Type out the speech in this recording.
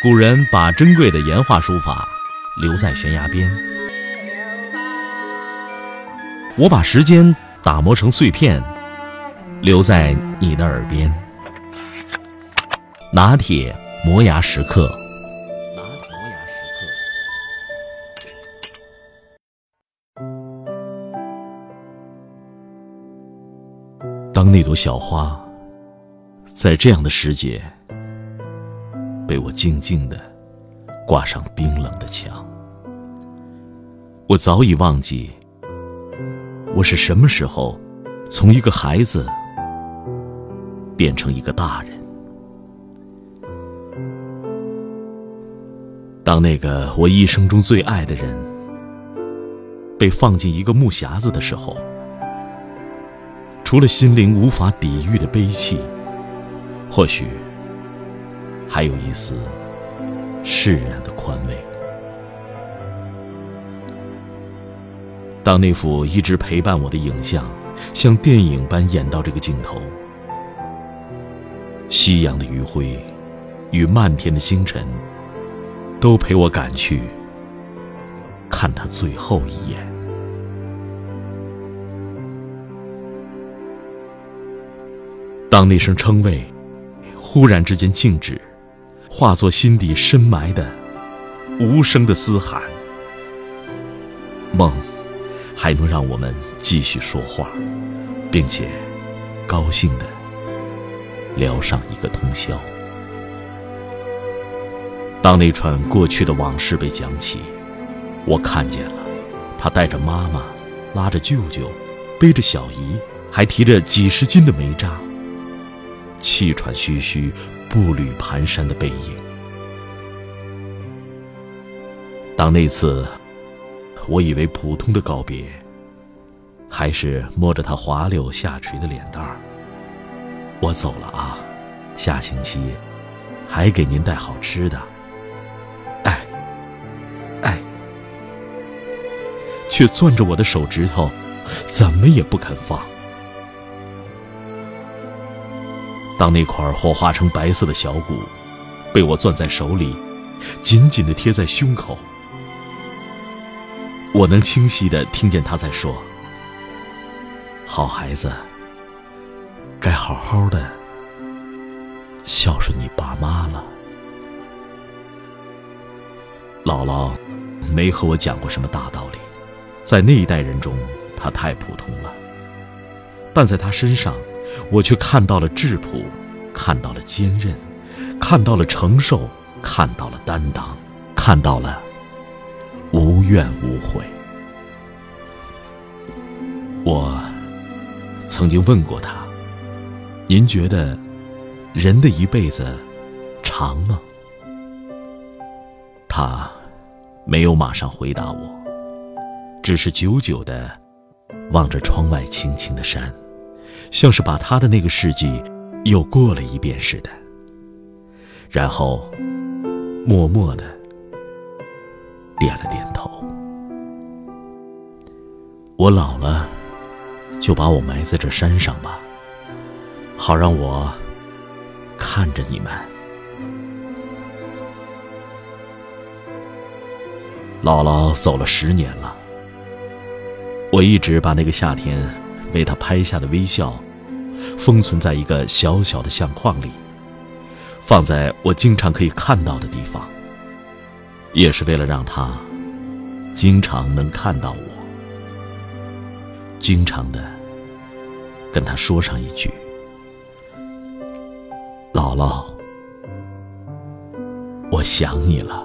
古人把珍贵的岩画书法留在悬崖边，我把时间打磨成碎片，留在你的耳边。拿铁磨牙时刻。拿磨牙时刻当那朵小花在这样的时节。被我静静的挂上冰冷的墙，我早已忘记我是什么时候从一个孩子变成一个大人。当那个我一生中最爱的人被放进一个木匣子的时候，除了心灵无法抵御的悲戚，或许。还有一丝释然的宽慰。当那幅一直陪伴我的影像像电影般演到这个镜头，夕阳的余晖与漫天的星辰都陪我赶去看他最后一眼。当那声称谓忽然之间静止。化作心底深埋的无声的嘶喊，梦还能让我们继续说话，并且高兴的聊上一个通宵。当那串过去的往事被讲起，我看见了他带着妈妈，拉着舅舅，背着小姨，还提着几十斤的煤渣，气喘吁吁。步履蹒跚的背影。当那次，我以为普通的告别，还是摸着他滑溜下垂的脸蛋儿。我走了啊，下星期还给您带好吃的。哎，哎，却攥着我的手指头，怎么也不肯放。当那块火化成白色的小骨被我攥在手里，紧紧地贴在胸口，我能清晰地听见他在说：“好孩子，该好好的孝顺你爸妈了。”姥姥没和我讲过什么大道理，在那一代人中，她太普通了，但在她身上。我却看到了质朴，看到了坚韧，看到了承受，看到了担当，看到了无怨无悔。我曾经问过他：“您觉得人的一辈子长吗？”他没有马上回答我，只是久久的望着窗外青青的山。像是把他的那个世纪又过了一遍似的，然后默默的点了点头。我老了，就把我埋在这山上吧，好让我看着你们。姥姥走了十年了，我一直把那个夏天。为他拍下的微笑，封存在一个小小的相框里，放在我经常可以看到的地方。也是为了让他经常能看到我，经常的跟他说上一句：“姥姥，我想你了。”